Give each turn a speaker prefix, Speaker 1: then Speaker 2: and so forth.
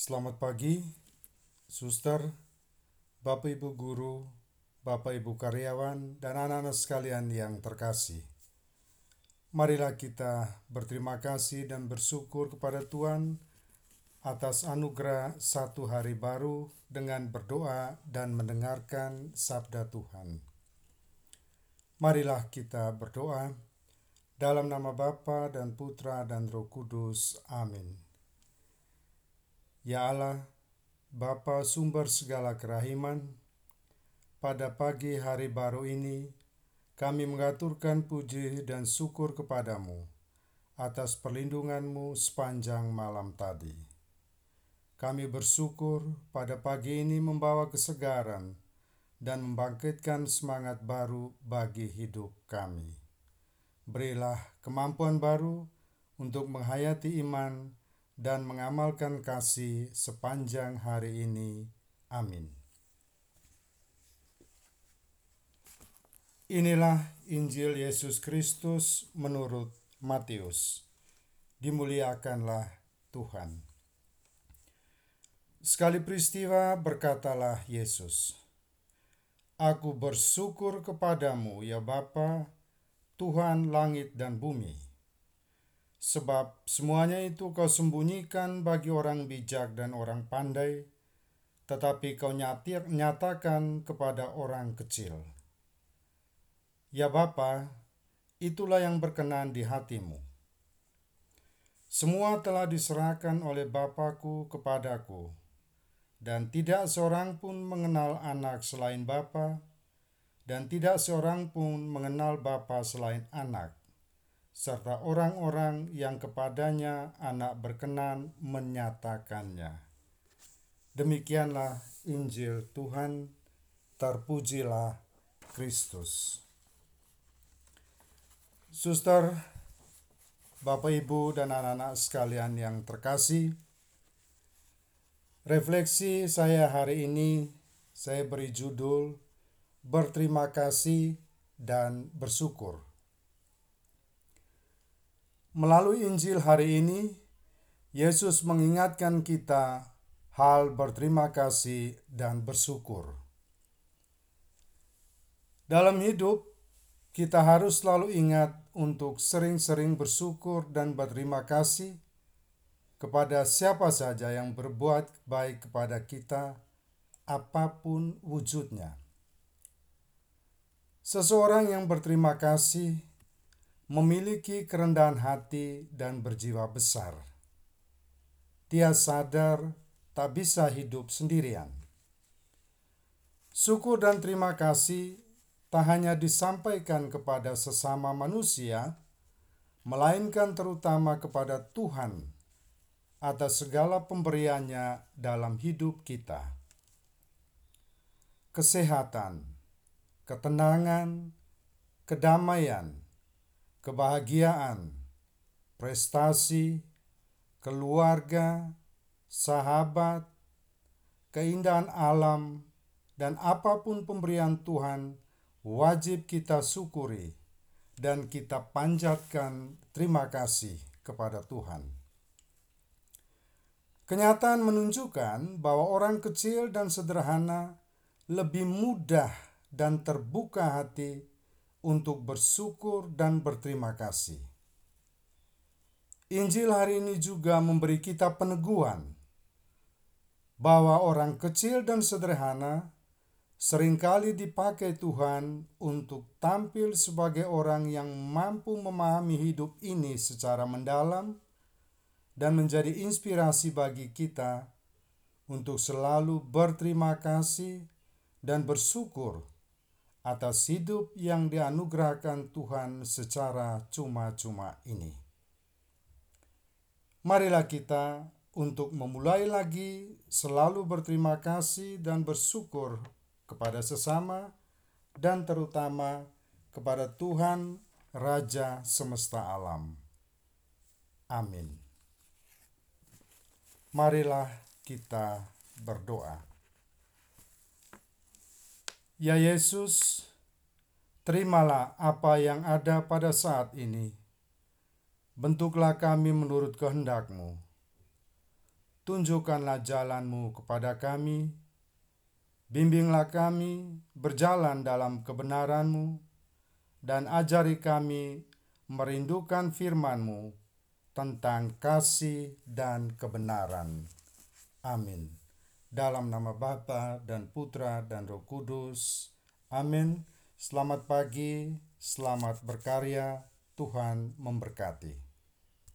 Speaker 1: Selamat pagi, suster, Bapak Ibu guru, Bapak Ibu karyawan, dan anak-anak sekalian yang terkasih. Marilah kita berterima kasih dan bersyukur kepada Tuhan atas anugerah satu hari baru dengan berdoa dan mendengarkan sabda Tuhan. Marilah kita berdoa dalam nama Bapa dan Putra dan Roh Kudus. Amin. Ya Allah, Bapa sumber segala kerahiman, pada pagi hari baru ini kami mengaturkan puji dan syukur kepadamu atas perlindunganmu sepanjang malam tadi. Kami bersyukur pada pagi ini membawa kesegaran dan membangkitkan semangat baru bagi hidup kami. Berilah kemampuan baru untuk menghayati iman dan mengamalkan kasih sepanjang hari ini. Amin. Inilah Injil Yesus Kristus menurut Matius. Dimuliakanlah Tuhan. Sekali peristiwa berkatalah Yesus, Aku bersyukur kepadamu ya Bapa, Tuhan langit dan bumi, sebab semuanya itu kau sembunyikan bagi orang bijak dan orang pandai, tetapi kau nyatir, nyatakan kepada orang kecil. Ya Bapa, itulah yang berkenan di hatimu. Semua telah diserahkan oleh Bapakku kepadaku, dan tidak seorang pun mengenal anak selain Bapa, dan tidak seorang pun mengenal Bapa selain anak, serta orang-orang yang kepadanya anak berkenan menyatakannya. Demikianlah Injil Tuhan, terpujilah Kristus. Suster, Bapak, Ibu, dan anak-anak sekalian yang terkasih, refleksi saya hari ini saya beri judul Berterima kasih dan bersyukur. Melalui Injil hari ini, Yesus mengingatkan kita hal berterima kasih dan bersyukur. Dalam hidup, kita harus selalu ingat untuk sering-sering bersyukur dan berterima kasih kepada siapa saja yang berbuat baik kepada kita, apa pun wujudnya. Seseorang yang berterima kasih memiliki kerendahan hati dan berjiwa besar. Dia sadar tak bisa hidup sendirian. Syukur dan terima kasih tak hanya disampaikan kepada sesama manusia, melainkan terutama kepada Tuhan atas segala pemberiannya dalam hidup kita. Kesehatan, ketenangan, kedamaian, kebahagiaan, prestasi, keluarga, sahabat, keindahan alam, dan apa pun pemberian Tuhan wajib kita syukuri dan kita panjatkan terima kasih kepada Tuhan. Kenyataan menunjukkan bahwa orang kecil dan sederhana lebih mudah dan terbuka hati untuk bersyukur dan berterima kasih. Injil hari ini juga memberi kita peneguhan bahwa orang kecil dan sederhana sering kali dipakai Tuhan untuk tampil sebagai orang yang mampu memahami hidup ini secara mendalam dan menjadi inspirasi bagi kita untuk selalu berterima kasih dan bersyukur atas hidup yang dianugerahkan Tuhan secara cuma-cuma ini. Marilah kita untuk memulai lagi selalu berterima kasih dan bersyukur kepada sesama dan terutama kepada Tuhan Raja semesta alam. Amin. Marilah kita berdoa. Ya Yesus, terimalah apa yang ada pada saat ini. Bentuklah kami menurut kehendak-Mu. tunjukkanlah jalanmu kepada kami, bimbinglah kami berjalan dalam kebenaranmu, dan ajari kami merindukan firman-Mu tentang kasih dan kebenaran. Amin. Dalam nama Bapa dan Putra dan Roh Kudus. Amin. Selamat pagi, selamat berkarya. Tuhan memberkati.